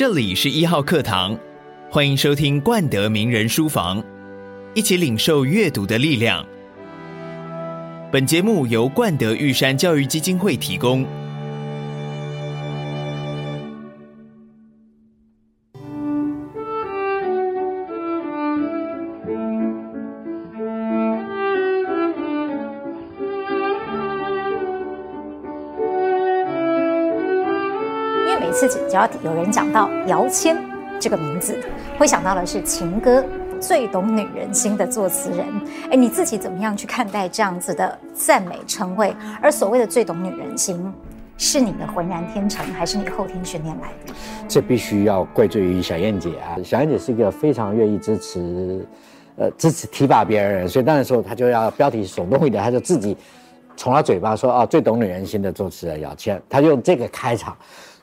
这里是一号课堂，欢迎收听冠德名人书房，一起领受阅读的力量。本节目由冠德玉山教育基金会提供。只要有人讲到姚谦这个名字，会想到的是情歌最懂女人心的作词人。哎，你自己怎么样去看待这样子的赞美称谓？而所谓的最懂女人心，是你的浑然天成，还是你后天训练来的？这必须要怪罪于小燕姐啊！小燕姐是一个非常愿意支持，呃，支持提拔别人，所以那时候她就要标题耸动一点，她就自己从她嘴巴说啊，最懂女人心的作词人姚谦，她用这个开场。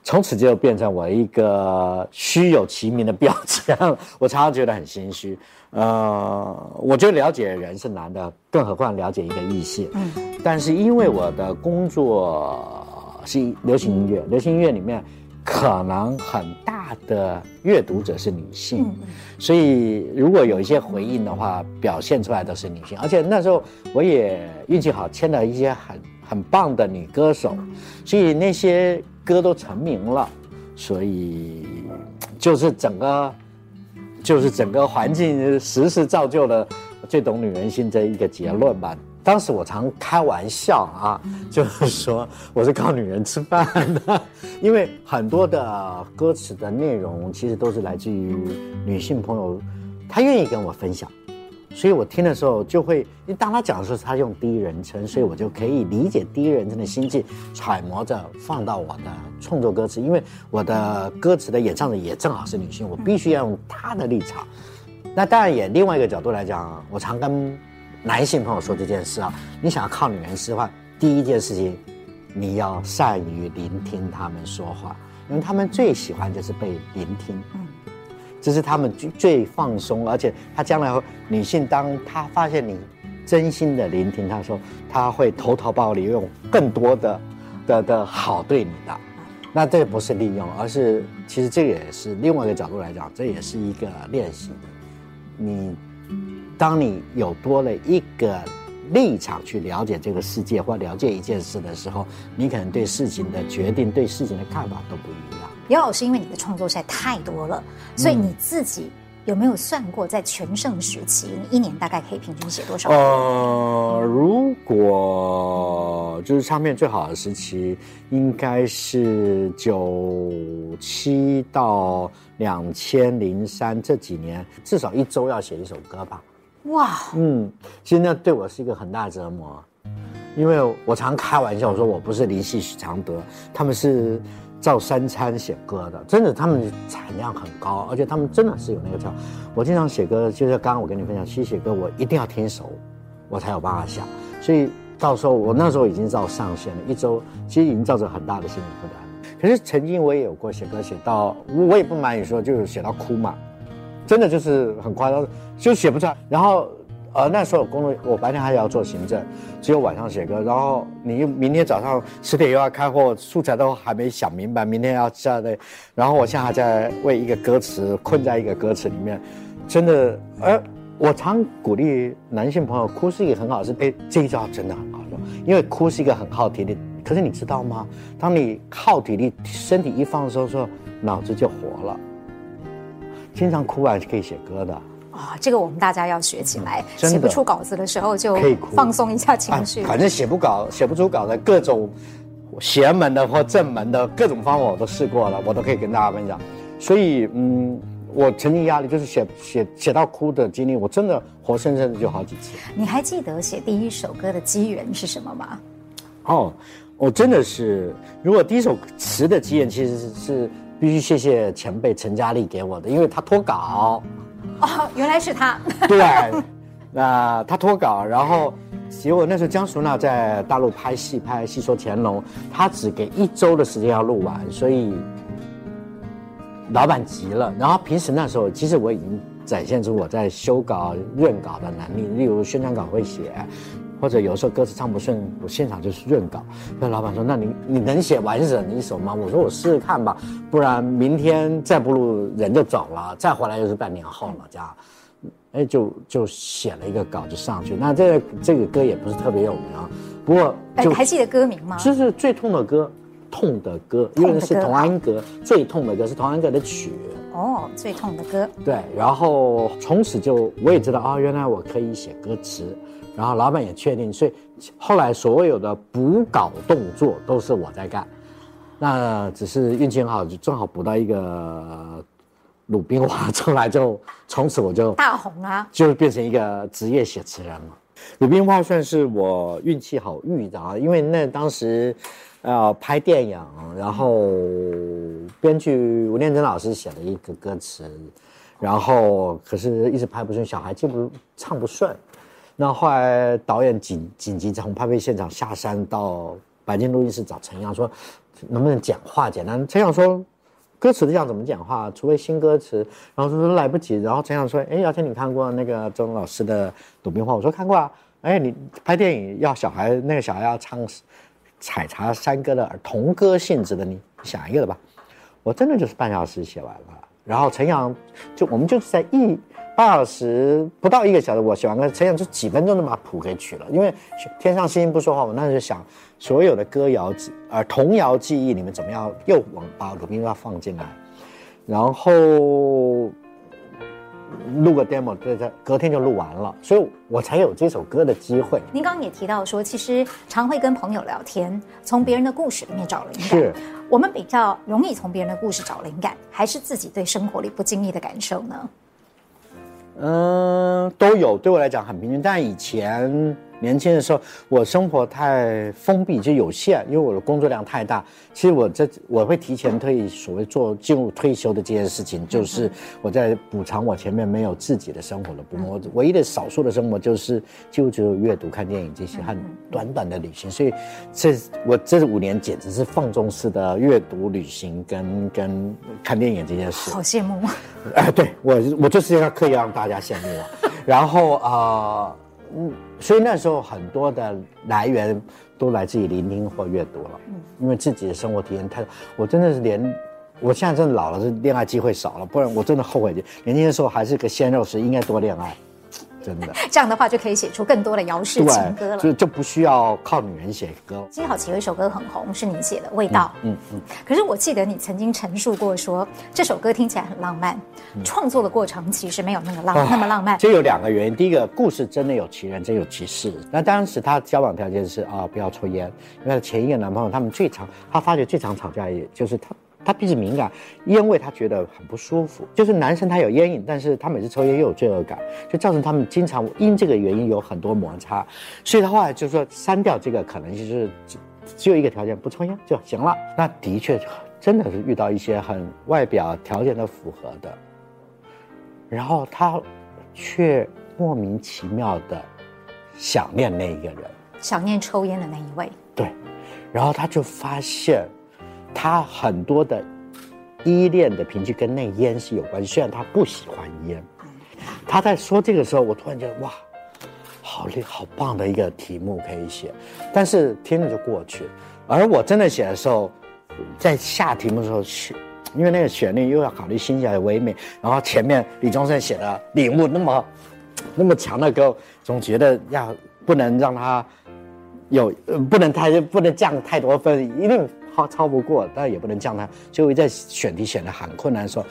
从此就变成我一个虚有其名的标签，我常常觉得很心虚。呃，我觉得了解人是难的，更何况了解一个异性。嗯，但是因为我的工作是流行音乐，流行音乐里面可能很大的阅读者是女性，所以如果有一些回应的话，表现出来都是女性。而且那时候我也运气好，签了一些很很棒的女歌手，所以那些。歌都成名了，所以就是整个，就是整个环境时势造就了最懂女人心这一个结论吧。当时我常开玩笑啊，就是说我是靠女人吃饭的，因为很多的歌词的内容其实都是来自于女性朋友，她愿意跟我分享。所以我听的时候就会，因为当他讲的时候，他用第一人称，所以我就可以理解第一人称的心境，揣摩着放到我的创作歌词。因为我的歌词的演唱者也正好是女性，我必须要用她的立场。那当然也另外一个角度来讲，我常跟男性朋友说这件事啊，你想要靠女人吃饭，第一件事情，你要善于聆听他们说话，因为他们最喜欢就是被聆听。这是他们最最放松，而且他将来女性，当她发现你真心的聆听，她说她会投桃报李，用更多的的的好对你的。那这不是利用，而是其实这也是另外一个角度来讲，这也是一个练习。你当你有多了一个立场去了解这个世界或了解一件事的时候，你可能对事情的决定、对事情的看法都不一样。姚老师，因为你的创作实在太多了，所以你自己有没有算过，在全盛时期，你一年大概可以平均写多少？呃，如果就是唱片最好的时期，应该是九七到两千零三这几年，至少一周要写一首歌吧。哇，嗯，其实那对我是一个很大的折磨，因为我常开玩笑说，我不是林夕、许常德，他们是。照三餐写歌的，真的，他们产量很高，而且他们真的是有那个叫。我经常写歌，就是刚刚我跟你分享，其实写歌我一定要听熟，我才有办法想。所以到时候我那时候已经照上线了，一周其实已经造成很大的心理负担。可是曾经我也有过写歌写到，我也不瞒你说，就是写到哭嘛，真的就是很夸张，就写不出来，然后。呃，那时候工作，我白天还要做行政，只有晚上写歌。然后你明天早上十点又要开会，素材都还没想明白，明天要下来。然后我现在还在为一个歌词困在一个歌词里面，真的。呃，我常鼓励男性朋友，哭是一个很好的事。哎，这一招真的很好用，因为哭是一个很耗体力。可是你知道吗？当你耗体力，身体一放松的时候，脑子就活了。经常哭完是可以写歌的。啊、哦，这个我们大家要学起来。写不出稿子的时候，就放松一下情绪。反正写不稿、写不出稿的各种邪门的或正门的各种方法我都试过了，我都可以跟大家分享。所以，嗯，我曾经压力就是写写写到哭的经历，我真的活生生的就好几次。你还记得写第一首歌的机缘是什么吗？哦，我真的是，如果第一首词的机缘，其实是，是必须谢谢前辈陈嘉丽给我的，因为他脱稿。哦，原来是他。对，那他脱稿，然后结果那时候江淑娜在大陆拍戏，拍《戏说乾隆》，他只给一周的时间要录完，所以老板急了。然后平时那时候，其实我已经展现出我在修稿、润稿的能力，例如宣传稿会写，或者有时候歌词唱不顺，我现场就是润稿。那老板说：“那你你能写完整一首吗？”我说：“我试试看吧，不然明天再不录人就走了，再回来又是半年后了。”这样，哎，就就写了一个稿就上去。那这个这个歌也不是特别有名啊，不过就还记得歌名吗？就是最痛的歌，痛的歌，因为是童安格最痛的歌，是童安格的曲。哦，最痛的歌。对，然后从此就我也知道啊、哦，原来我可以写歌词。然后老板也确定，所以后来所有的补稿动作都是我在干，那只是运气很好，就正好补到一个鲁冰花出来，就从此我就大红啊，就变成一个职业写词人了。鲁冰花算是我运气好遇到啊，因为那当时呃拍电影，然后编剧吴念真老师写了一个歌词，然后可是一直拍不顺，小孩记不唱不顺。那后来导演紧紧急从拍片现场下山到白金录音室找陈阳说，能不能讲话简单？陈阳说，歌词这样怎么讲话？除非新歌词。然后说来不及。然后陈阳说，哎，姚谦你看过那个周老师的《鲁冰花》？我说看过啊。哎，你拍电影要小孩，那个小孩要唱采茶山歌的童歌性质的，你想一个的吧。我真的就是半小时写完了。然后陈阳就我们就是在一。半小时不到一个小时，我写完歌，陈阳就几分钟就把谱给取了。因为天上星星不说话，我那时候想，所有的歌谣记，呃，童谣记忆，你们怎么样又往把鲁冰花放进来，然后录个 demo，对，在隔天就录完了，所以我才有这首歌的机会。您刚刚也提到说，其实常会跟朋友聊天，从别人的故事里面找灵感。是，我们比较容易从别人的故事找灵感，还是自己对生活里不经意的感受呢？嗯，都有，对我来讲很平均。但以前年轻的时候，我生活太封闭，就有限，因为我的工作量太大。其实我这我会提前退，所谓做进入退休的这件事情，就是我在补偿我前面没有自己的生活的部分。我唯一的少数的生活就是就只有阅读、看电影这些很短短的旅行。所以这我这五年简直是放纵式的阅读、旅行跟跟看电影这件事。好羡慕。哎，对我我就是要刻意让大家羡慕我。然后啊。呃嗯，所以那时候很多的来源都来自于聆听或阅读了，嗯，因为自己的生活体验太，我真的是连，我现在真的老了，是恋爱机会少了，不然我真的后悔，年轻的时候还是个鲜肉时，应该多恋爱。真的，这样的话就可以写出更多的姚氏情歌了，就就不需要靠女人写歌。金好奇有一首歌很红，是你写的《味道》。嗯嗯，嗯。可是我记得你曾经陈述过说，这首歌听起来很浪漫，嗯、创作的过程其实没有那么浪、哦、那么浪漫。这有两个原因，第一个故事真的有其人，真有其事。那当时他交往条件是啊，不要抽烟，因为前一个男朋友他们最常，他发觉最常吵架也就是他。他鼻子敏感，烟味他觉得很不舒服。就是男生他有烟瘾，但是他每次抽烟又有罪恶感，就造成他们经常因这个原因有很多摩擦。所以他后来就说删掉这个可能性，就是只只有一个条件，不抽烟就行了。那的确真的是遇到一些很外表条件的符合的，然后他却莫名其妙的想念那一个人，想念抽烟的那一位。对，然后他就发现。他很多的依恋的频率跟那烟是有关系，虽然他不喜欢烟。他在说这个时候，我突然觉得哇，好厉好棒的一个题目可以写，但是听着就过去。而我真的写的时候，在下题目的时候去，因为那个旋律又要考虑新小的唯美，然后前面李宗盛写的领悟那么那么强的歌，总觉得要不能让他有，不能太不能降太多分，一定。超超不过，但也不能降他，就会在选题选的很困难的时候，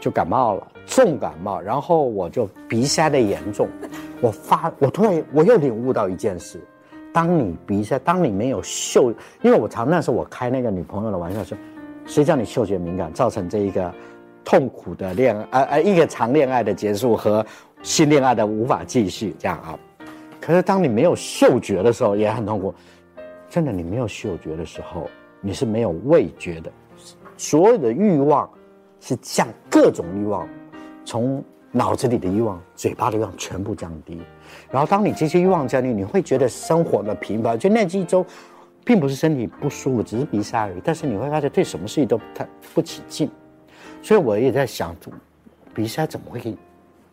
就感冒了，重感冒，然后我就鼻塞的严重。我发，我突然我又领悟到一件事：当你鼻塞，当你没有嗅，因为我常那时候我开那个女朋友的玩笑说，谁叫你嗅觉敏感，造成这一个痛苦的恋，呃呃，一个长恋爱的结束和新恋爱的无法继续这样啊。可是当你没有嗅觉的时候，也很痛苦。真的，你没有嗅觉的时候。你是没有味觉的，所有的欲望是降各种欲望，从脑子里的欲望、嘴巴的欲望全部降低。然后当你这些欲望降低，你会觉得生活的平凡。就那几周，并不是身体不舒服，只是鼻塞而已。但是你会发现对什么事情都不不起劲。所以我也在想，鼻塞怎么会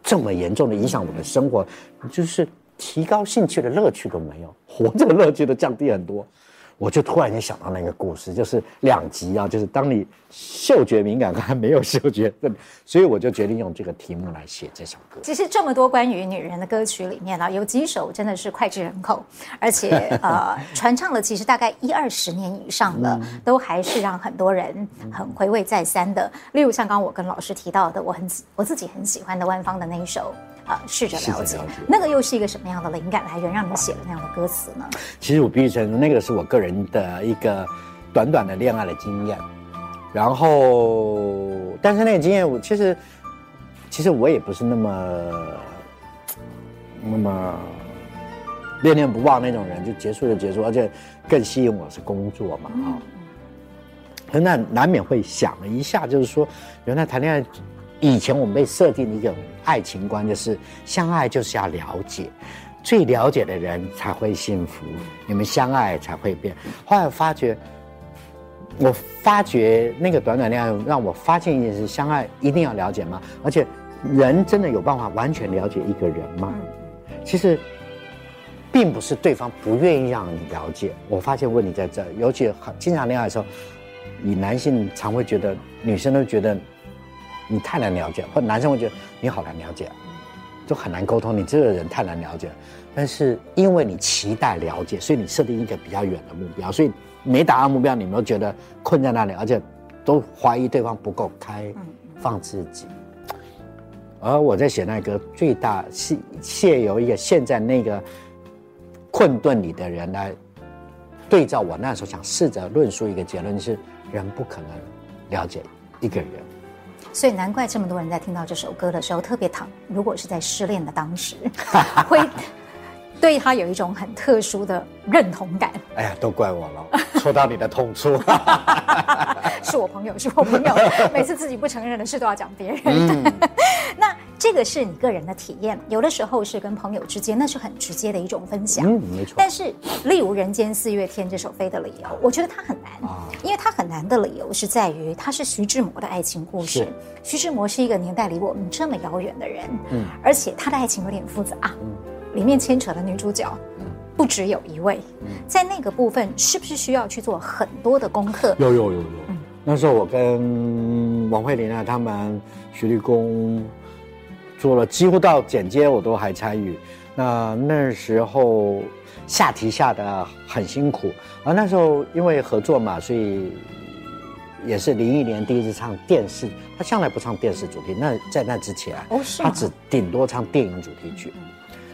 这么严重的影响我的生活？就是提高兴趣的乐趣都没有，活着的乐趣都降低很多。我就突然间想到那个故事，就是两极啊，就是当你嗅觉敏感还没有嗅觉，所以我就决定用这个题目来写这首歌。其实这么多关于女人的歌曲里面呢、啊，有几首真的是脍炙人口，而且呃传唱了其实大概一二十年以上的，嗯、都还是让很多人很回味再三的。例如像刚刚我跟老师提到的，我很我自己很喜欢的万芳的那一首。啊，试着了解，那个又是一个什么样的灵感来源，让你写了那样的歌词呢？其实我必须承认，那个是我个人的一个短短的恋爱的经验。然后，但是那个经验，我其实其实我也不是那么那么恋恋不忘那种人，就结束就结束。而且更吸引我是工作嘛，啊、嗯，那难免会想了一下，就是说，原来谈恋爱。以前我们被设定一个爱情观，就是相爱就是要了解，最了解的人才会幸福，你们相爱才会变。后来我发觉，我发觉那个短短恋爱让我发现一件事：相爱一定要了解吗？而且，人真的有办法完全了解一个人吗？其实，并不是对方不愿意让你了解。我发现问题在这儿，尤其经常恋爱的时候，以男性常会觉得，女生都觉得。你太难了解，或者男生会觉得你好难了解，就很难沟通。你这个人太难了解，但是因为你期待了解，所以你设定一个比较远的目标，所以没达到目标，你们都觉得困在那里，而且都怀疑对方不够开放自己。而我在写那个最大是借由一个现在那个困顿里的人来对照我那时候想试着论述一个结论，是人不可能了解一个人。所以难怪这么多人在听到这首歌的时候特别疼。如果是在失恋的当时，会对他有一种很特殊的认同感。哎呀，都怪我了，戳到你的痛处。是我朋友，是我朋友，每次自己不承认的事都要讲别人。嗯、那。这个是你个人的体验，有的时候是跟朋友之间，那是很直接的一种分享。嗯，没错。但是，例如《人间四月天》这首《飞的理由》，我觉得它很难，啊、因为它很难的理由是在于它是徐志摩的爱情故事。徐志摩是一个年代离我们这么遥远的人，嗯，而且他的爱情有点复杂，嗯，里面牵扯的女主角，嗯，不只有一位，嗯，在那个部分是不是需要去做很多的功课？有有有有。嗯，那时候我跟王慧玲啊，他们徐立功。做了几乎到剪接我都还参与，那那时候下题下的很辛苦，啊那时候因为合作嘛，所以也是林忆莲第一次唱电视，他向来不唱电视主题，那在那之前，哦，是，他只顶多唱电影主题曲。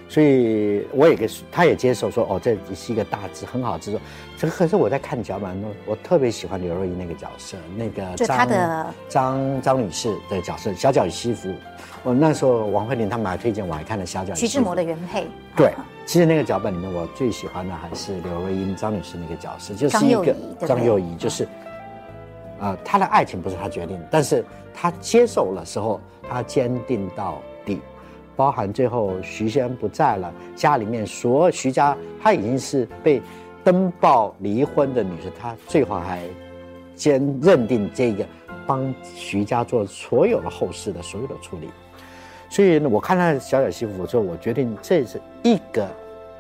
所以我也给他也接受说哦，这是一个大制很好制作。这个可是我在看脚本中，我特别喜欢刘若英那个角色，那个张的张张女士的角色小脚与西服。我那时候王慧玲他们还推荐我还看了小脚。徐志摩的原配。对，其实那个脚本里面我最喜欢的还是刘若英张女士那个角色，就是一个张幼仪，就是，啊、呃，他的爱情不是他决定，但是他接受了时候，他坚定到底。包含最后徐先不在了，家里面所徐家，她已经是被登报离婚的女士，她最后还坚认定这个帮徐家做所有的后事的所有的处理。所以呢，我看到小小媳妇之后，我决定这是一个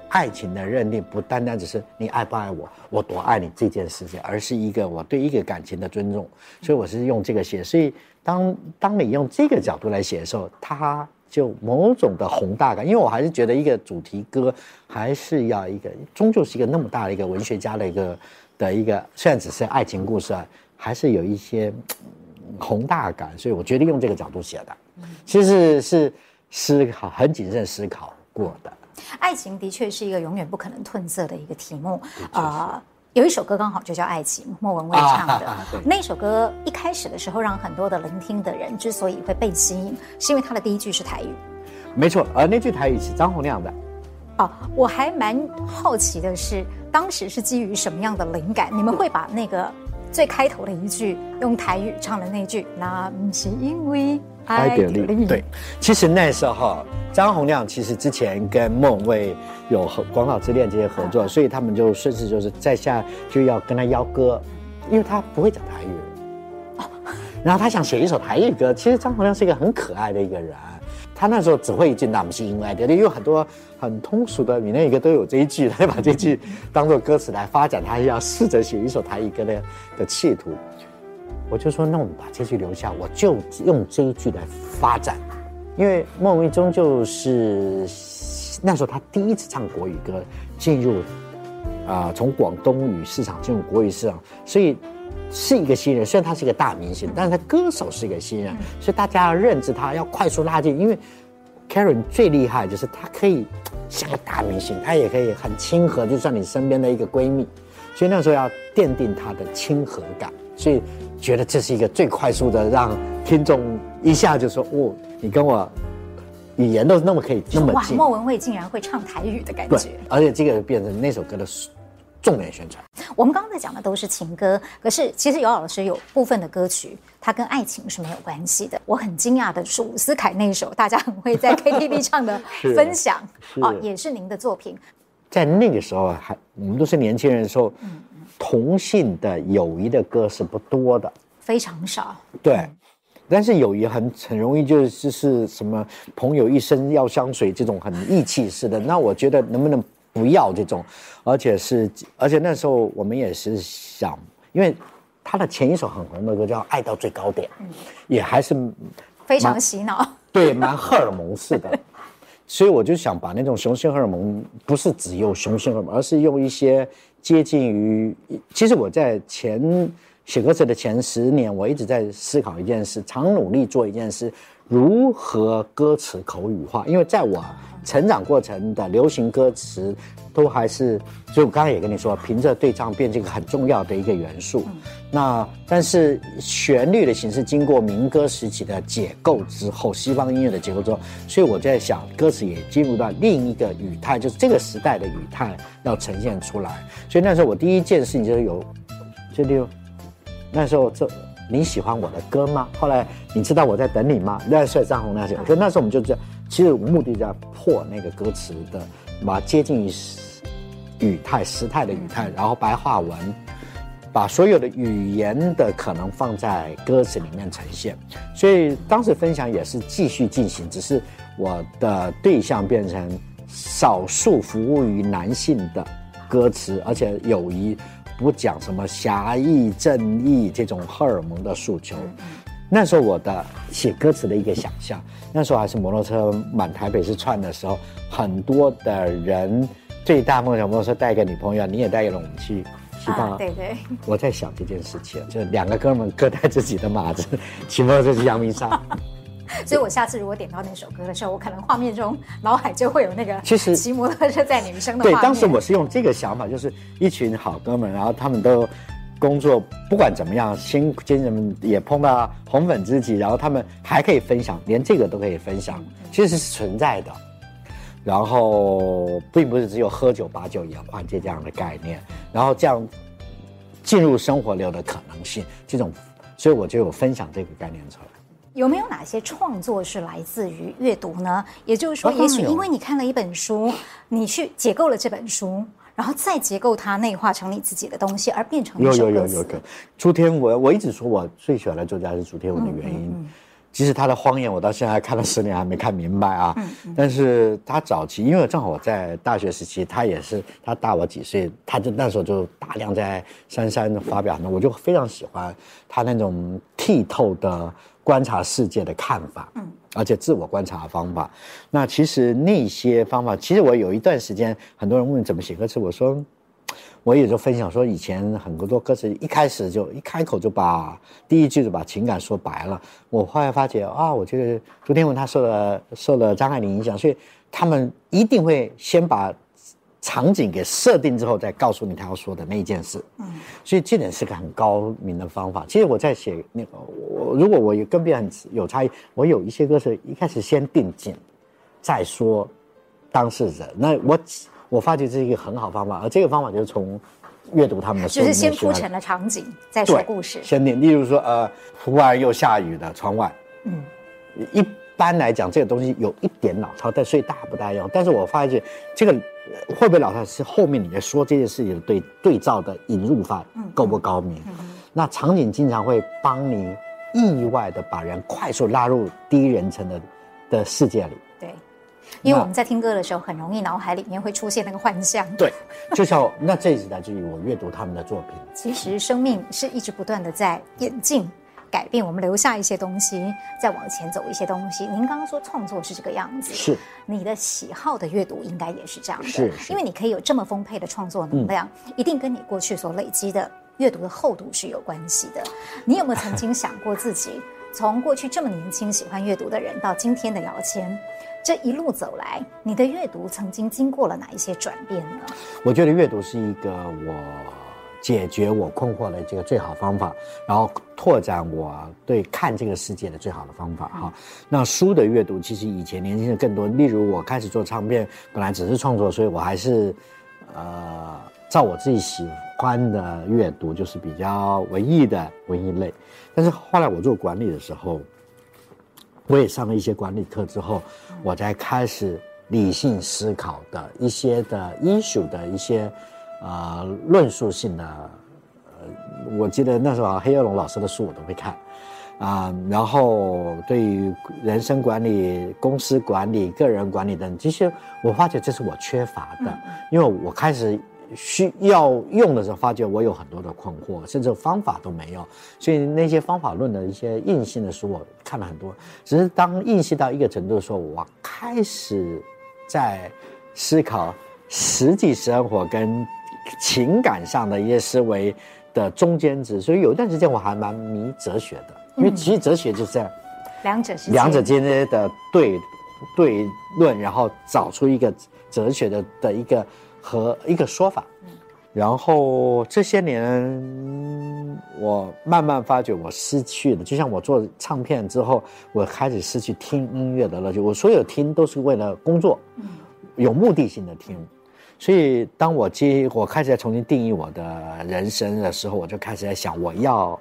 爱情的认定，不单单只是你爱不爱我，我多爱你这件事情，而是一个我对一个感情的尊重。所以我是用这个写。所以当当你用这个角度来写的时候，他。就某种的宏大感，因为我还是觉得一个主题歌还是要一个，终究是一个那么大的一个文学家的一个的一个，虽然只是爱情故事啊，还是有一些宏大感，所以我决定用这个角度写的。其实是思考很谨慎思考过的。爱情的确是一个永远不可能褪色的一个题目啊。呃有一首歌刚好就叫《爱情》，莫文蔚唱的。啊、那首歌一开始的时候，让很多的聆听的人之所以会被吸引，是因为它的第一句是台语。没错，而那句台语是张洪亮的。哦，我还蛮好奇的是，当时是基于什么样的灵感？你们会把那个最开头的一句用台语唱的那句，那不是因为。爱点力，对，其实那时候张洪亮其实之前跟莫文蔚有和《广岛之恋》这些合作，所以他们就顺势就是在下就要跟他邀歌，因为他不会讲台语，然后他想写一首台语歌。其实张洪亮是一个很可爱的一个人，他那时候只会一句“那么是因为的”，因为很多很通俗的闽南语歌都有这一句，他就把这句当做歌词来发展，他要试着写一首台语歌的的企图。我就说，那我们把这句留下，我就用这一句来发展，因为莫文蔚终究是那时候他第一次唱国语歌，进入啊、呃、从广东语市场进入国语市场，所以是一个新人。虽然他是一个大明星，但是他歌手是一个新人，所以大家要认知他，要快速拉近。因为 Karen 最厉害就是她可以像个大明星，她也可以很亲和，就算你身边的一个闺蜜。所以那时候要奠定她的亲和感，所以。觉得这是一个最快速的，让听众一下就说：“哦，你跟我语言都那么可以那么近。”哇，莫文蔚竟然会唱台语的感觉，而且这个变成那首歌的重点宣传。我们刚刚在讲的都是情歌，可是其实尤老师有部分的歌曲，它跟爱情是没有关系的。我很惊讶的是伍思凯那首大家很会在 KTV 唱的《分享》啊，也是您的作品。在那个时候还我们都是年轻人的时候。嗯同性的友谊的歌是不多的，非常少。对，但是友谊很很容易就是是什么朋友一生要相随这种很义气式的。那我觉得能不能不要这种，而且是而且那时候我们也是想，因为他的前一首很红的歌叫《爱到最高点》，嗯，也还是非常洗脑，对，蛮荷尔蒙似的。所以我就想把那种雄性荷尔蒙，不是只有雄性荷尔蒙，而是用一些。接近于，其实我在前写歌词的前十年，我一直在思考一件事，常努力做一件事，如何歌词口语化。因为在我成长过程的流行歌词，都还是，所以我刚才也跟你说，凭着对唱变成一个很重要的一个元素。那但是旋律的形式经过民歌时期的解构之后，西方音乐的解构之后，所以我在想，歌词也进入到另一个语态，就是这个时代的语态要呈现出来。所以那时候我第一件事情就是有，就例如那时候这你喜欢我的歌吗？后来你知道我在等你吗？那帅张红那些，可那时候我们就这样，其实目的在破那个歌词的，把接近于语态时态的语态，然后白话文。把所有的语言的可能放在歌词里面呈现，所以当时分享也是继续进行，只是我的对象变成少数服务于男性的歌词，而且友谊不讲什么侠义正义这种荷尔蒙的诉求。那时候我的写歌词的一个想象，那时候还是摩托车满台北市串的时候，很多的人最大梦想摩托车带个女朋友，你也带个勇气。啊，对对，我在想这件事情，就两个哥们各带自己的马子，骑摩托车去阳明山。所以，我下次如果点到那首歌的时候，我可能画面中脑海就会有那个其实骑摩托车在女生的画面。对，当时我是用这个想法，就是一群好哥们，然后他们都工作不管怎么样，辛苦，精神也碰到红粉知己，然后他们还可以分享，连这个都可以分享，其实是存在的。然后并不是只有喝酒把酒言欢这这样的概念，然后这样进入生活流的可能性，这种，所以我就有分享这个概念出来。有没有哪些创作是来自于阅读呢？也就是说，也许因为你看了一本书，你去解构了这本书，然后再结构它，内化成你自己的东西，而变成。有有有有有。朱天文，我一直说我最喜欢的作家是朱天文的原因。嗯嗯嗯其实他的荒野，我到现在看了十年还没看明白啊。但是他早期，因为正好我在大学时期，他也是他大我几岁，他就那时候就大量在杉杉发表呢，我就非常喜欢他那种剔透的观察世界的看法，嗯，而且自我观察的方法。那其实那些方法，其实我有一段时间，很多人问怎么写歌词，我说。我也就分享说，以前很多歌词一开始就一开口就把第一句就把情感说白了。我后来发觉啊，我觉得朱天文他受了受了张爱玲影响，所以他们一定会先把场景给设定之后，再告诉你他要说的那一件事。嗯，所以这点是个很高明的方法。其实我在写那个，我如果我跟别人有差异，我有一些歌是一开始先定景，再说当事人。那我。我发觉这是一个很好方法，而这个方法就是从阅读他们的书，就是先铺陈了场景，再说故事。先定，例如说，呃，忽然又下雨了，窗外。嗯，一般来讲，这个东西有一点老套，但所以大不大用。但是我发现这个会不会老套，是后面你在说这件事情的对对照的引入法够不高明。嗯嗯、那场景经常会帮你意外的把人快速拉入第一人称的的世界里。对，因为我们在听歌的时候，很容易脑海里面会出现那个幻象。对，就像那这一次来自于我阅读他们的作品。其实生命是一直不断的在演进。改变，我们留下一些东西，再往前走一些东西。您刚刚说创作是这个样子，是你的喜好的阅读应该也是这样的，是，是因为你可以有这么丰沛的创作能量，嗯、一定跟你过去所累积的阅读的厚度是有关系的。你有没有曾经想过自己从过去这么年轻喜欢阅读的人，到今天的姚谦，这一路走来，你的阅读曾经经过了哪一些转变呢？我觉得阅读是一个我。解决我困惑的这个最好方法，然后拓展我对看这个世界的最好的方法哈。那书的阅读其实以前年轻人更多，例如我开始做唱片，本来只是创作，所以我还是呃照我自己喜欢的阅读，就是比较文艺的文艺类。但是后来我做管理的时候，我也上了一些管理课之后，我才开始理性思考的一些的 issue 的一些。啊、呃，论述性的，呃，我记得那时候黑耀龙老师的书我都会看，啊、呃，然后对于人生管理、公司管理、个人管理等，其实我发觉这是我缺乏的，嗯、因为我开始需要用的时候，发觉我有很多的困惑，甚至方法都没有，所以那些方法论的一些硬性的书我看了很多，只是当硬性到一个程度的时候，我开始在思考实际生活跟。情感上的一些思维的中间值，所以有一段时间我还蛮迷哲学的，因为其实哲学就是这样，两者是两者之间的对对论，然后找出一个哲学的的一个和一个说法。然后这些年，我慢慢发觉我失去了，就像我做唱片之后，我开始失去听音乐的乐趣。我所有听都是为了工作，有目的性的听。所以，当我接我开始在重新定义我的人生的时候，我就开始在想，我要，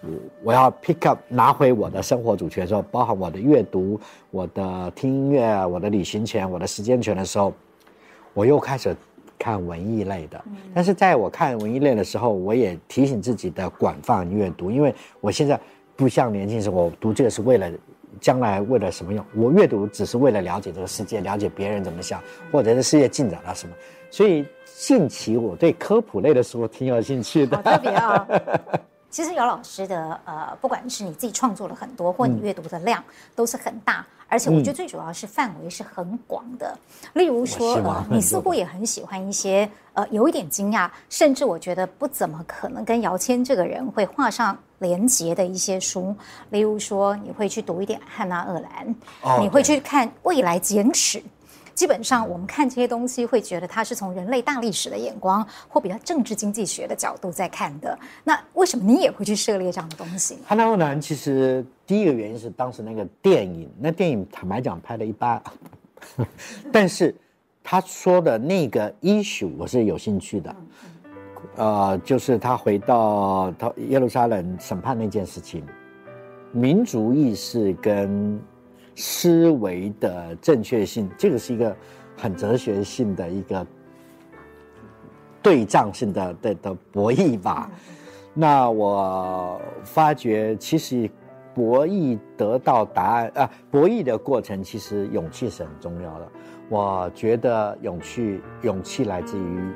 我我要 pick up 拿回我的生活主权的时候，包含我的阅读、我的听音乐、我的旅行权、我的时间权的时候，我又开始看文艺类的。但是在我看文艺类的时候，我也提醒自己的广泛阅读，因为我现在不像年轻时候，我读这个是为了。将来为了什么用？我阅读只是为了了解这个世界，了解别人怎么想，或者是世界进展了什么。所以近期我对科普类的书挺有兴趣的。好特别啊、哦！其实姚老师的呃，不管是你自己创作了很多，或你阅读的量都是很大。而且我觉得最主要是范围是很广的，例如说，呃，你似乎也很喜欢一些，呃，有一点惊讶，甚至我觉得不怎么可能跟姚谦这个人会画上连结的一些书，例如说，你会去读一点汉娜·鄂兰，你会去看《未来简史》。基本上，我们看这些东西，会觉得它是从人类大历史的眼光，或比较政治经济学的角度在看的。那为什么你也会去涉猎这样的东西？汉娜·鄂兰其实第一个原因是当时那个电影，那电影坦白讲拍的一般，但是他说的那个 issue 我是有兴趣的，呃，就是他回到他耶路撒冷审判那件事情，民族意识跟。思维的正确性，这个是一个很哲学性的一个对仗性的的的博弈吧。那我发觉，其实博弈得到答案啊，博弈的过程其实勇气是很重要的。我觉得勇气，勇气来自于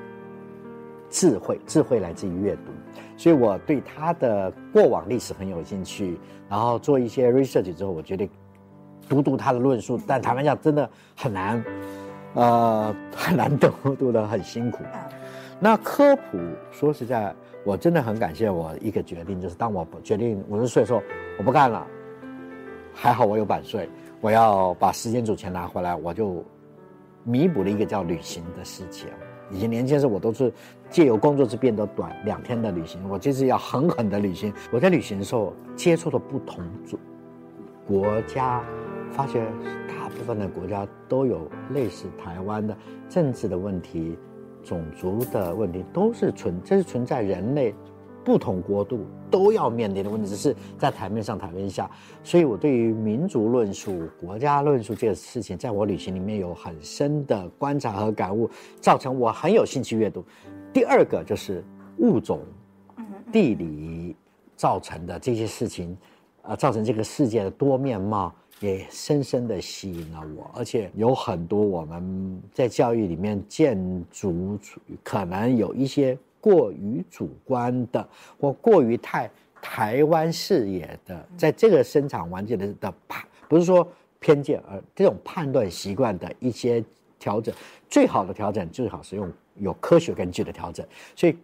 智慧，智慧来自于阅读。所以我对他的过往历史很有兴趣，然后做一些 research 之后，我决定。读读他的论述，但坦白讲真的很难，呃，很难读，读的很辛苦。那科普，说实在，我真的很感谢我一个决定，就是当我决定五十岁的时候，我不干了，还好我有版税，我要把时间主权拿回来，我就弥补了一个叫旅行的事情。以前年轻时候，我都是借由工作之变得短两天的旅行，我就是要狠狠的旅行。我在旅行的时候接触了不同国家。发觉大部分的国家都有类似台湾的政治的问题、种族的问题，都是存，这是存在人类不同国度都要面临的问题，只是在台面上、台面下。所以我对于民族论述、国家论述这个事情，在我旅行里面有很深的观察和感悟，造成我很有兴趣阅读。第二个就是物种、地理造成的这些事情，啊，造成这个世界的多面貌。也深深的吸引了我，而且有很多我们在教育里面建筑可能有一些过于主观的或过于太台湾视野的，在这个生产环境的的判，不是说偏见，而这种判断习惯的一些调整，最好的调整最好是用有科学根据的调整，所以。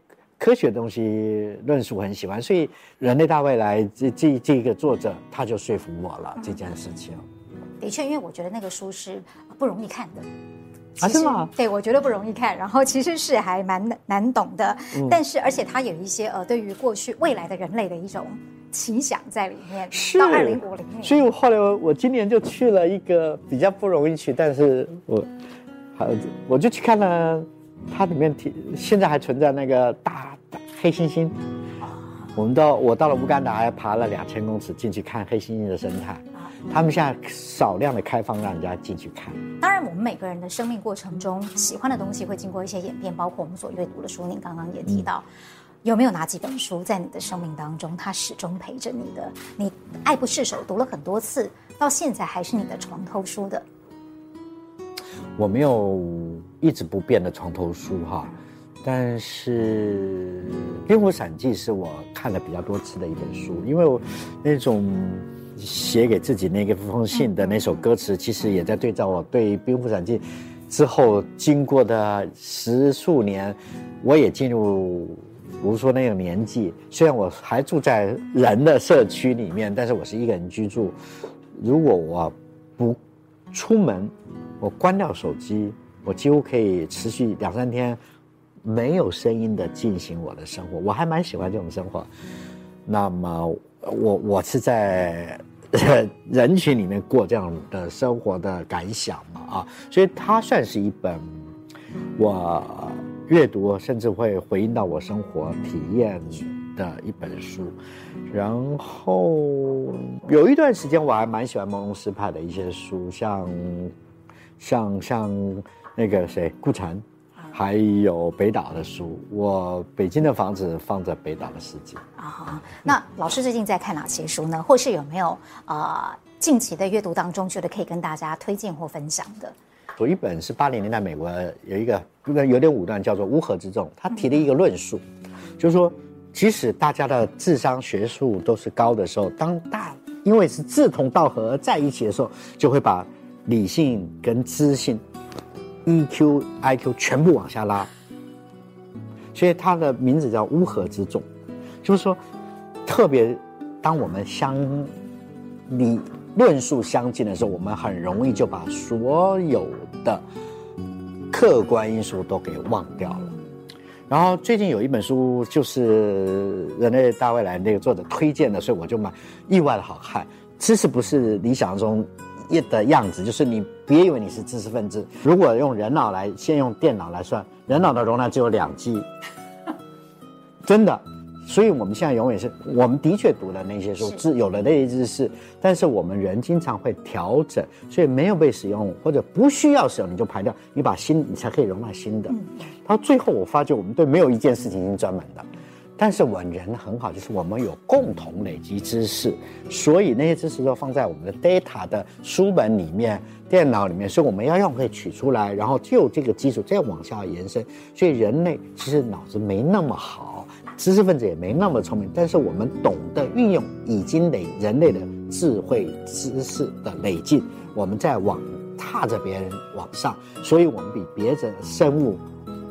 科学的东西论述我很喜欢，所以《人类大未来》这这这个作者他就说服我了这件事情。的确，因为我觉得那个书是不容易看的。啊，是吗？对，我觉得不容易看，然后其实是还蛮难懂的。嗯、但是，而且它有一些呃，对于过去未来的人类的一种奇想在里面。是。到二零五零年。所以我后来我我今年就去了一个比较不容易去，但是我，好，我就去看了。它里面提现在还存在那个大，大黑猩猩，我们到我到了乌干达还爬了两千公尺进去看黑猩猩的生态，他们现在少量的开放让人家进去看。当然，我们每个人的生命过程中喜欢的东西会经过一些演变，包括我们所阅读的书。您刚刚也提到，有没有哪几本书在你的生命当中，它始终陪着你的？你爱不释手，读了很多次，到现在还是你的床头书的？我没有一直不变的床头书哈，但是《冰火闪记》是我看了比较多次的一本书，因为我那种写给自己那个封信的那首歌词，其实也在对照我对《兵符闪记》之后经过的十数年，我也进入，比如说那个年纪，虽然我还住在人的社区里面，但是我是一个人居住，如果我不出门。我关掉手机，我几乎可以持续两三天没有声音的进行我的生活。我还蛮喜欢这种生活。那么我我是在人群里面过这样的生活的感想嘛啊，所以它算是一本我阅读甚至会回应到我生活体验的一本书。然后有一段时间我还蛮喜欢朦胧诗派的一些书，像。像像那个谁顾城，还有北岛的书，我北京的房子放在北岛的世界啊。那老师最近在看哪些书呢？或是有没有啊、呃、近期的阅读当中觉得可以跟大家推荐或分享的？有一本是八零年代美国有一个有点武断，叫做《乌合之众》，他提了一个论述，就是说，即使大家的智商学术都是高的时候，当大因为是志同道合而在一起的时候，就会把。理性跟知性，EQ、IQ 全部往下拉，所以它的名字叫乌合之众，就是说，特别当我们相理论述相近的时候，我们很容易就把所有的客观因素都给忘掉了。然后最近有一本书，就是《人类大未来》那个作者推荐的，所以我就买，意外的好看，知识不是理想中。一的样子，就是你别以为你是知识分子。如果用人脑来，先用电脑来算，人脑的容量只有两 G，真的。所以我们现在永远是，我们的确读了那些书，知有了那些知识，但是我们人经常会调整，所以没有被使用或者不需要使用，你就排掉，你把新你才可以容纳新的。到最后，我发觉我们对没有一件事情是专门的。但是我人很好，就是我们有共同累积知识，所以那些知识都放在我们的 data 的书本里面、电脑里面，所以我们要用可以取出来，然后就这个基础再往下延伸。所以人类其实脑子没那么好，知识分子也没那么聪明，但是我们懂得运用已经累人类的智慧知识的累进，我们在往踏着别人往上，所以我们比别的生物。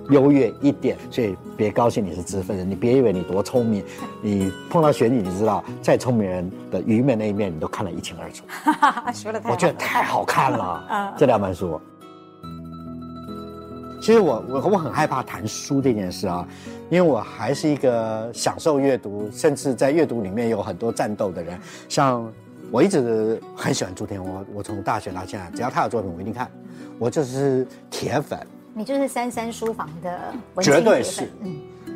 优越一点，所以别高兴你是知识分子，你别以为你多聪明，你碰到选举，你知道再聪明人的愚昧那一面，你都看得一清二楚。说得太好了，我觉得太好看了。这两本书，其实我我我很害怕谈书这件事啊，因为我还是一个享受阅读，甚至在阅读里面有很多战斗的人。像我一直很喜欢朱天我，我从大学到现在，只要他有作品，我一定看，我就是铁粉。你就是三三书房的文绝对是，嗯。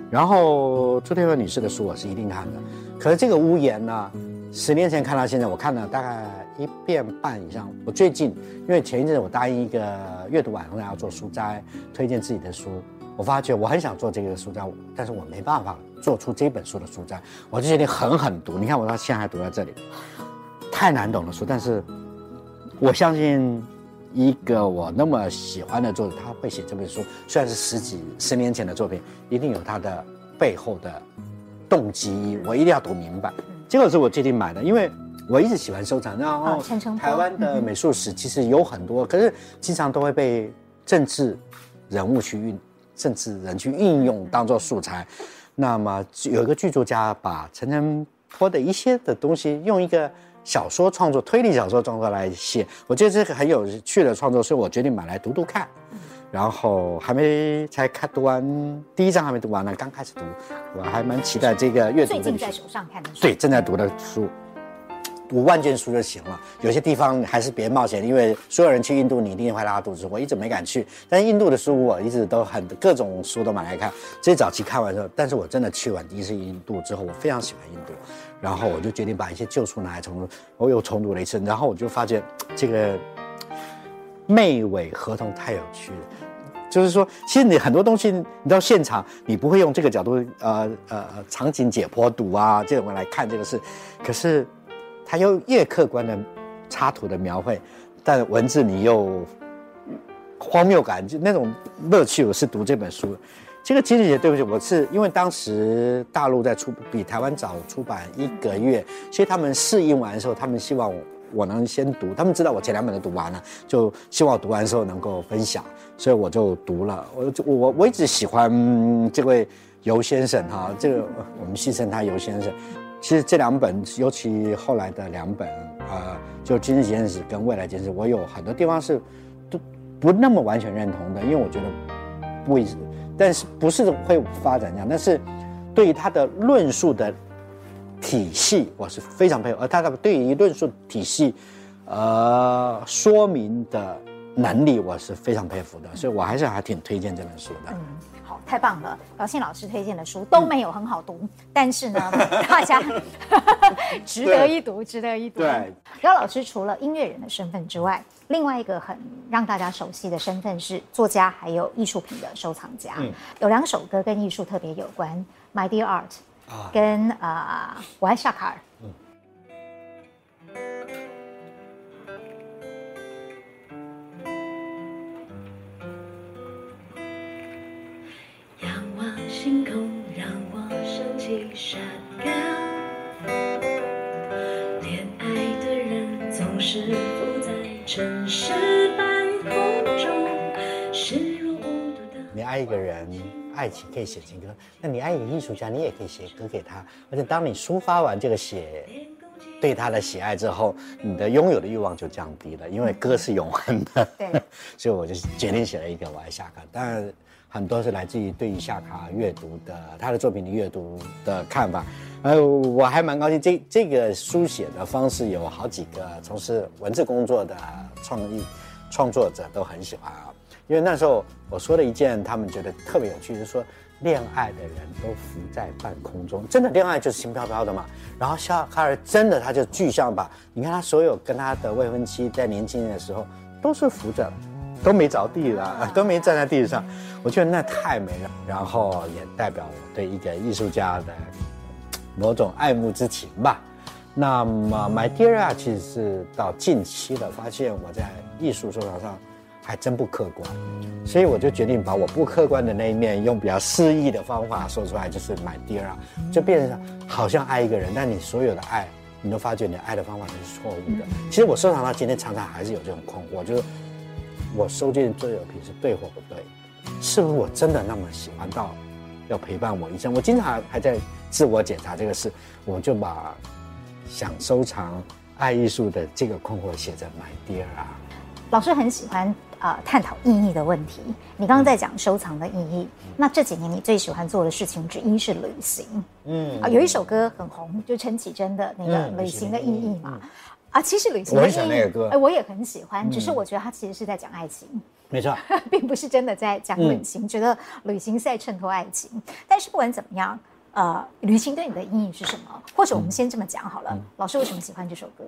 然后朱天文女士的书我是一定看的，可是这个屋檐呢，十年前看到现在，我看了大概一遍半以上。我最近因为前一阵子我答应一个阅读晚会要做书斋，推荐自己的书，我发觉我很想做这个书斋，但是我没办法做出这本书的书斋，我就决定狠狠读。你看我到现在还读在这里，太难懂的书，但是我相信一个我那么喜欢的作者，他会写这本书，虽然是十几十年前的作品，一定有他的背后的动机，我一定要读明白。这个是我最近买的，因为我一直喜欢收藏。然后台湾的美术史其实有很多，可是经常都会被政治人物去运，政治人去运用当做素材。那么有一个剧作家把陈澄波的一些的东西用一个小说创作、推理小说创作来写，我觉得这个很有趣的创作，所以我决定买来读读看。然后还没才看读完第一章还没读完呢，刚开始读，我还蛮期待这个阅读。最近在手上看的书。对，正在读的书，读万卷书就行了。有些地方还是别冒险，因为所有人去印度，你一定会拉肚子。我一直没敢去，但是印度的书我一直都很各种书都买来看。最早期看完之后，但是我真的去完第一次印度之后，我非常喜欢印度，然后我就决定把一些旧书拿来重读，我又重读了一次，然后我就发现这个。媚尾合同太有趣了，就是说，其实你很多东西，你到现场，你不会用这个角度，呃呃，场景解剖读啊这种来看这个事，可是，它又越客观的插图的描绘，但文字你又荒谬感，就那种乐趣，我是读这本书。这个金姐姐，对不起，我是因为当时大陆在出，比台湾早出版一个月，所以他们试印完的时候，他们希望我。能先读，他们知道我前两本都读完了，就希望我读完之后能够分享，所以我就读了。我我我一直喜欢这位游先生哈，这个我们戏称他游先生。其实这两本，尤其后来的两本，呃，就《今日简史》跟《未来简史》，我有很多地方是都不那么完全认同的，因为我觉得不会，但是不是会发展这样，但是对于他的论述的。体系我是非常佩服，而他的对于论述体系，呃，说明的能力我是非常佩服的，所以我还是还挺推荐这本书的。嗯，好，太棒了！高信老师推荐的书都没有很好读，嗯、但是呢，大家 值得一读，值得一读。对，高老师除了音乐人的身份之外，另外一个很让大家熟悉的身份是作家，还有艺术品的收藏家。嗯，有两首歌跟艺术特别有关，《My Dear Art》。跟啊、呃，我爱夏卡尔。恋爱的人总是浮在城市半空中，视若无睹的。你爱一个人。爱情可以写情歌，那你爱一个艺术家，你也可以写歌给他。而且当你抒发完这个写对他的喜爱之后，你的拥有的欲望就降低了，因为歌是永恒的。对，所以我就决定写了一个《我爱夏卡》，当然很多是来自于对于夏卡阅读的他的作品的阅读的看法。呃，我还蛮高兴，这这个书写的方式有好几个从事文字工作的创意创作者都很喜欢啊。因为那时候我说了一件他们觉得特别有趣，就是说恋爱的人都浮在半空中，真的恋爱就是轻飘飘的嘛。然后夏卡尔真的他就具象吧，你看他所有跟他的未婚妻在年轻的时候都是浮着，都没着地了，都没站在地上。我觉得那太美了，然后也代表我对一个艺术家的某种爱慕之情吧。那么 My Dear 啊，其实是到近期的，发现我在艺术收藏上。还真不客观，所以我就决定把我不客观的那一面，用比较诗意的方法说出来，就是 My dear 啊，就变成好像爱一个人，但你所有的爱，你都发觉你爱的方法都是错误的。其实我收藏到今天，常常还是有这种困惑，就是我收件作品是对或不对？是不是我真的那么喜欢到要陪伴我一生？我经常还在自我检查这个事，我就把想收藏爱艺术的这个困惑写在 My dear 啊。老师很喜欢。啊、呃，探讨意义的问题。你刚刚在讲收藏的意义，嗯、那这几年你最喜欢做的事情之一是旅行。嗯啊，有一首歌很红，就陈绮贞的那个《旅行的意义》嘛。嗯、啊，其实旅行的意义，我很喜欢那个歌，哎，我也很喜欢。只是我觉得他其实是在讲爱情，没错，并不是真的在讲旅行。嗯、觉得旅行是在衬托爱情。但是不管怎么样，呃，旅行对你的意义是什么？或者我们先这么讲好了。嗯、老师为什么喜欢这首歌？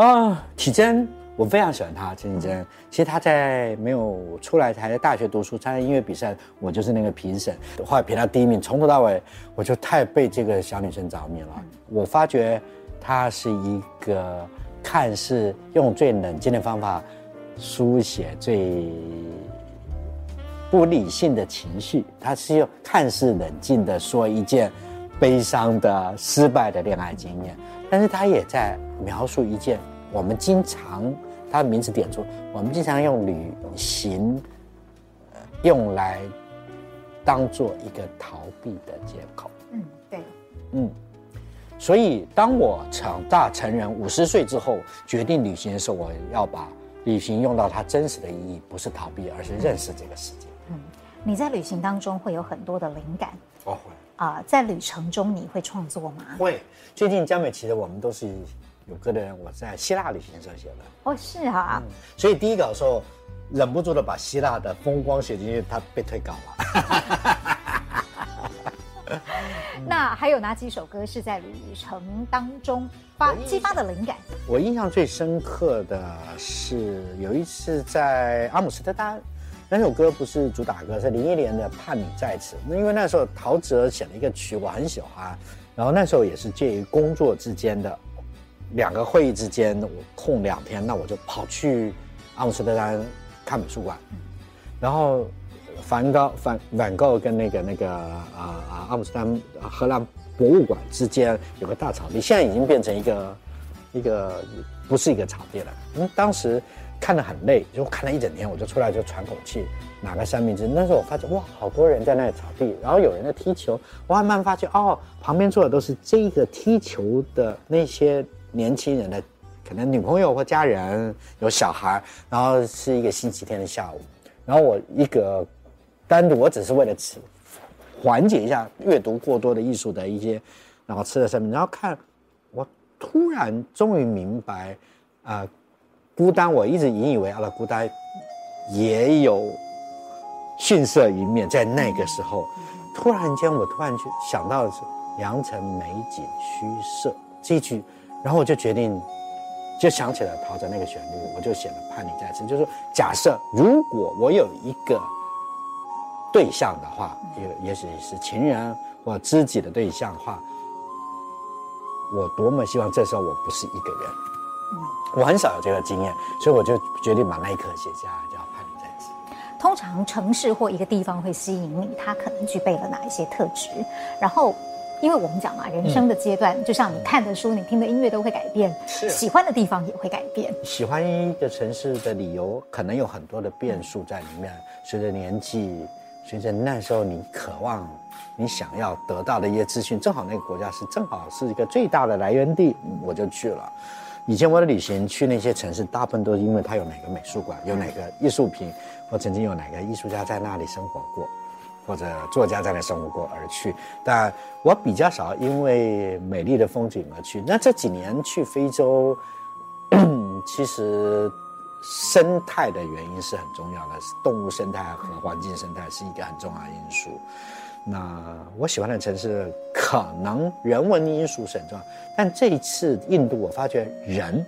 啊，启真。我非常喜欢她，陈綺贞。其实她在没有出来，还在大学读书，参加音乐比赛，我就是那个评审，后来评到第一名。从头到尾，我就太被这个小女生着迷了。我发觉她是一个看似用最冷静的方法书写最不理性的情绪，他是用看似冷静的说一件悲伤的失败的恋爱经验，但是他也在描述一件我们经常，他的名字点出，我们经常用旅行，用来当做一个逃避的借口。嗯，对，嗯。所以，当我长大成人五十岁之后，决定旅行的时候，我要把旅行用到它真实的意义，不是逃避，而是认识这个世界。嗯，你在旅行当中会有很多的灵感。哦，会啊，在旅程中你会创作吗？会。最近江美琪的我们都是有歌的人，我在希腊旅行社写的。哦，是啊。嗯，所以第一稿的时候，忍不住的把希腊的风光写进去，他被退稿了。那还有哪几首歌是在旅程当中发激发的灵感？我印象最深刻的是有一次在阿姆斯特丹，那首歌不是主打歌，是零一年的《盼你在此》。那因为那时候陶喆写了一个曲，我很喜欢。然后那时候也是介于工作之间的两个会议之间，我空两天，那我就跑去阿姆斯特丹看美术馆，然后。梵高、梵梵高跟那个那个啊啊阿姆斯丹荷兰博物馆之间有个大草地，现在已经变成一个一个不是一个草地了。嗯，当时看得很累，就看了一整天，我就出来就喘口气，拿个三明治。那时候我发现哇，好多人在那个草地，然后有人在踢球。我慢慢发现哦，旁边坐的都是这个踢球的那些年轻人的可能女朋友或家人，有小孩，然后是一个星期天的下午，然后我一个。单独，我只是为了吃，缓解一下阅读过多的艺术的一些，然后吃的什么，然后看，我突然终于明白，啊、孤单，我一直引以为傲的孤单，也有逊色一面。在那个时候，突然间，我突然就想到的是“良辰美景虚设”这句，然后我就决定，就想起了陶喆那个旋律，我就写了《盼你在此》，就是说，假设如果我有一个。对象的话，也也许是情人或知己的对象的话，我多么希望这时候我不是一个人。嗯，我很少有这个经验，所以我就决定把那一刻写下来，叫叛逆在此。通常城市或一个地方会吸引你，它可能具备了哪一些特质？然后，因为我们讲嘛，人生的阶段，嗯、就像你看的书、你听的音乐都会改变，是喜欢的地方也会改变。喜欢一个城市的理由可能有很多的变数在里面，随着年纪。随着那时候你渴望、你想要得到的一些资讯，正好那个国家是正好是一个最大的来源地，我就去了。以前我的旅行去那些城市，大部分都是因为它有哪个美术馆、有哪个艺术品，或曾经有哪个艺术家在那里生活过，或者作家在那生活过而去。但我比较少因为美丽的风景而去。那这几年去非洲，其实。生态的原因是很重要的，动物生态和环境生态是一个很重要的因素。那我喜欢的城市可能人文因素是很重要，但这一次印度我发觉人，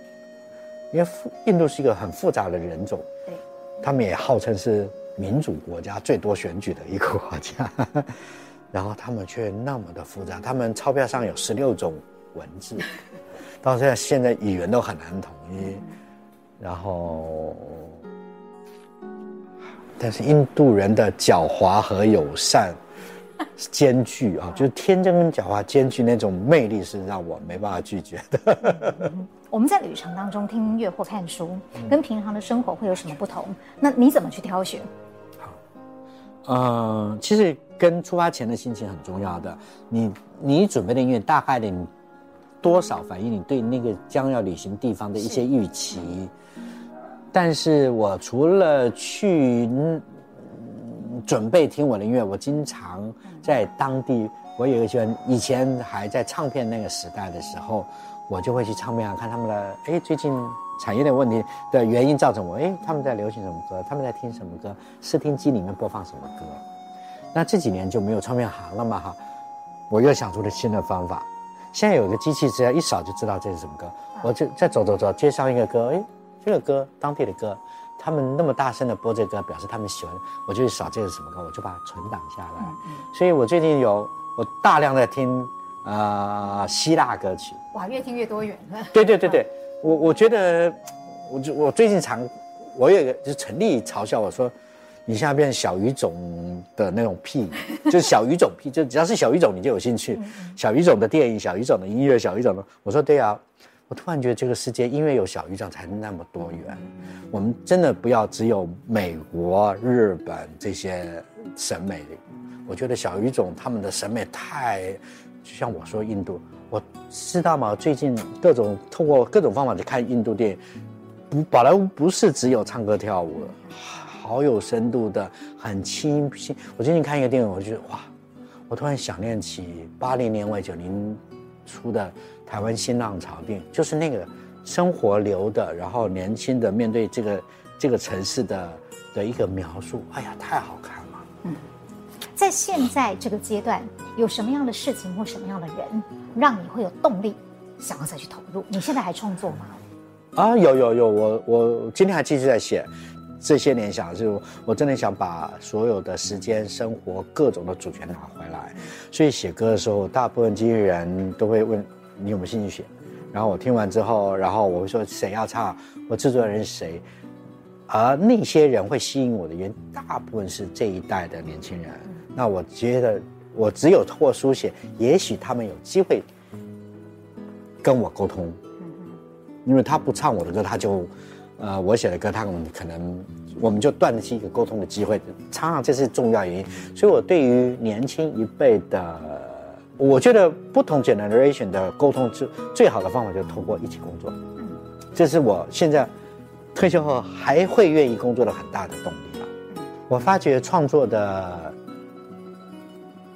因为印度是一个很复杂的人种，对，他们也号称是民主国家最多选举的一个国家，然后他们却那么的复杂，他们钞票上有十六种文字，到现在现在语言都很难统一。然后，但是印度人的狡猾和友善兼具啊，就是天真跟狡猾兼具那种魅力，是让我没办法拒绝的。我们在旅程当中听音乐或看书，跟平常的生活会有什么不同？那你怎么去挑选？好，嗯，其实跟出发前的心情很重要的。你你准备的音乐，大概的多少反映你对那个将要旅行地方的一些预期。但是我除了去准备听我的音乐，我经常在当地。我有一个习惯，以前还在唱片那个时代的时候，我就会去唱片行看他们的。哎，最近产业的问题的原因造成我，哎，他们在流行什么歌？他们在听什么歌？视听机里面播放什么歌？那这几年就没有唱片行了嘛，哈，我又想出了新的方法。现在有一个机器，只要一扫就知道这是什么歌。我就再走走走，接上一个歌，哎。这个歌，当地的歌，他们那么大声的播这个歌，表示他们喜欢。我就去扫这是什么歌，我就把它存档下来。所以我最近有我大量的听啊、呃、希腊歌曲。哇，越听越多元了。对对对对，我我觉得，我就我最近常，我有一个就是陈立嘲笑我说，你现在变小语种的那种屁，就是小语种屁，就只要是小语种你就有兴趣，小语种的电影、小语种的音乐、小语种的，我说对啊，我突然觉得这个世界因为有小语种才那么多元，我们真的不要只有美国、日本这些审美，我觉得小语种他们的审美太，就像我说印度。我知道吗？最近各种通过各种方法去看印度电影，不，宝莱坞不是只有唱歌跳舞了，好有深度的，很清新。我最近看一个电影，我就觉得哇，我突然想念起八零年尾九零初的台湾新浪潮电影，就是那个生活流的，然后年轻的面对这个这个城市的的一个描述，哎呀，太好看了。嗯，在现在这个阶段，有什么样的事情或什么样的人？让你会有动力，想要再去投入。你现在还创作吗？啊，有有有，我我今天还继续在写。这些年想就我真的想把所有的时间、生活各种的主权拿回来。所以写歌的时候，大部分经纪人都会问你有没有兴趣写。然后我听完之后，然后我会说谁要唱，我制作人是谁。而那些人会吸引我的原因，大部分是这一代的年轻人。那我觉得。我只有通过书写，也许他们有机会跟我沟通，因为他不唱我的歌，他就，呃，我写的歌，他们可能我们就断了一个沟通的机会。常常这是重要原因，所以我对于年轻一辈的，我觉得不同 generation 的沟通，最最好的方法就是通过一起工作。这是我现在退休后还会愿意工作的很大的动力吧。我发觉创作的。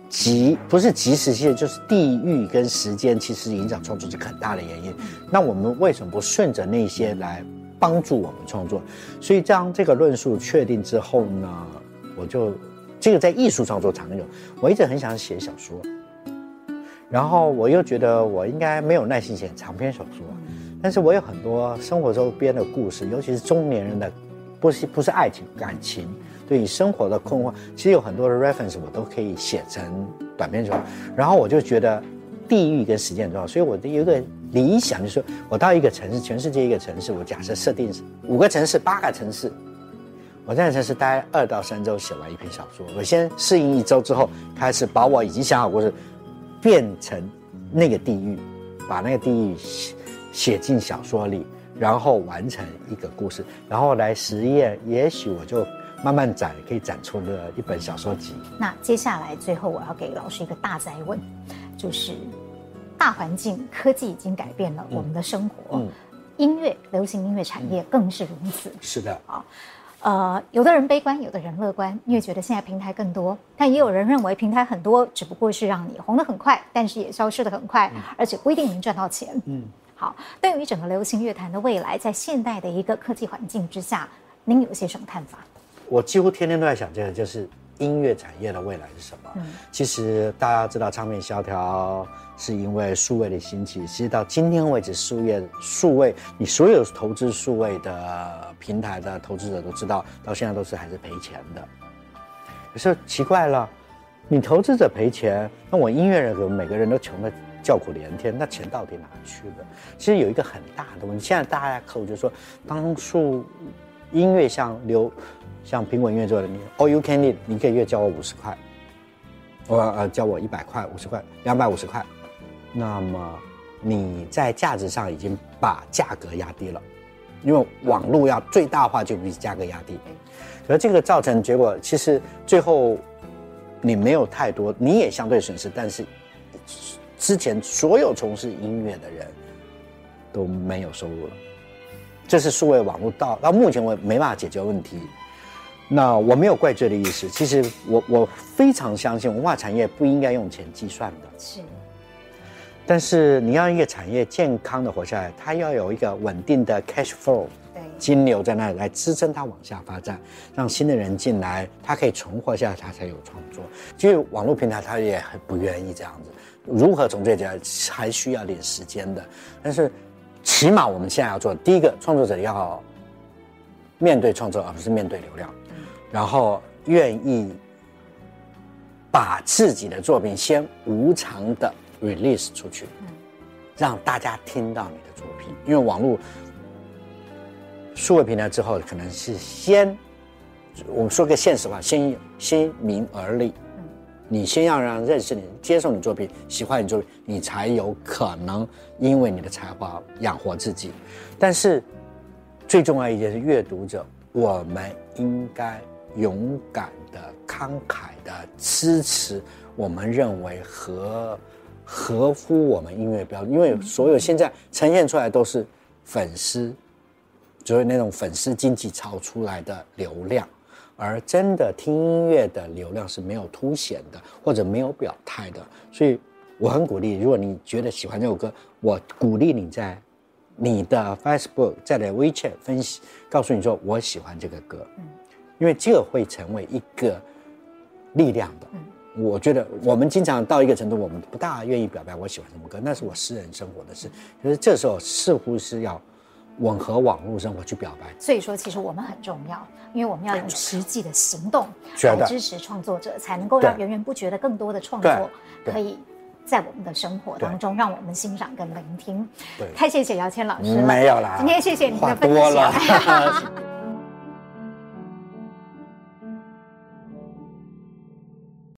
即不是即时性，就是地域跟时间，其实影响创作是很大的原因。那我们为什么不顺着那些来帮助我们创作？所以将这个论述确定之后呢，我就这个在艺术创作常有。我一直很想写小说，然后我又觉得我应该没有耐心写长篇小说，但是我有很多生活周边的故事，尤其是中年人的，不是不是爱情感情。对于生活的困惑，其实有很多的 reference 我都可以写成短篇小说。然后我就觉得地域跟时间很重要，所以我的一个理想，就是说我到一个城市，全世界一个城市，我假设设定是五个城市、八个城市，我在城市待二到三周写完一篇小说。我先适应一周之后，开始把我已经想好故事变成那个地域，把那个地域写写进小说里，然后完成一个故事，然后来实验，也许我就。慢慢展可以展出了一本小说集。那接下来最后我要给老师一个大哉问，就是大环境科技已经改变了我们的生活，嗯，音乐流行音乐产业更是如此。是的啊，呃，有的人悲观，有的人乐观，因为觉得现在平台更多，但也有人认为平台很多只不过是让你红得很快，但是也消失得很快，嗯，而且不一定能赚到钱。嗯，好，对于整个流行乐坛的未来，在现代的一个科技环境之下，您有些什么看法？我几乎天天都在想这个，就是音乐产业的未来是什么？嗯，其实大家知道，唱片萧条是因为数位的兴起。其实到今天为止，数位数位，你所有投资数位的平台的投资者都知道，到现在都是还是赔钱的。可是奇怪了，你投资者赔钱，那我音乐人和每个人都穷的叫苦连天，那钱到底哪去了？其实有一个很大的问题，现在大家客户就说，当数音乐像流。像苹果音乐做的，你 All you can need，你一个月交我五十块，我呃交我一百块、五十块、两百五十块，那么你在价值上已经把价格压低了，因为网络要最大化就比价格压低，而这个造成结果，其实最后你没有太多，你也相对损失，但是之前所有从事音乐的人都没有收入了，这是数位网络到到目前为止没办法解决问题。那我没有怪罪的意思，其实我我非常相信文化产业不应该用钱计算的。是，但是你要一个产业健康的活下来，它要有一个稳定的 cash flow，对，金流在那里来支撑它往下发展，让新的人进来，它可以存活下来，它才有创作。其实网络平台它也很不愿意这样子，如何从这家还需要点时间的。但是起码我们现在要做，第一个创作者要面对创作，而不是面对流量。然后愿意把自己的作品先无偿的 release 出去，让大家听到你的作品。因为网络数位平台之后，可能是先我们说个现实话，先先名而立。你先要让认识你，接受你作品，喜欢你作品，你才有可能因为你的才华养活自己。但是最重要一件事，阅读者，我们应该勇敢的、慷慨的支持我们认为合合乎我们音乐标准，因为所有现在呈现出来都是粉丝，就是那种粉丝经济炒出来的流量。而真的听音乐的流量是没有凸显的，或者没有表态的，所以我很鼓励，如果你觉得喜欢这首歌，我鼓励你在你的 Facebook、在你 WeChat 分析，告诉你说我喜欢这个歌，因为这会成为一个力量的。我觉得我们经常到一个程度，我们不大愿意表白我喜欢什么歌，那是我私人生活的事。可是这时候似乎是要。吻合网络生活去表白，所以说其实我们很重要，因为我们要用实际的行动来支持创作者，才能够让源源不绝的更多的创作可以在我们的生活当中让我们欣赏跟聆听。对，太谢谢姚谦老师了，没有啦，今天谢谢您的分享。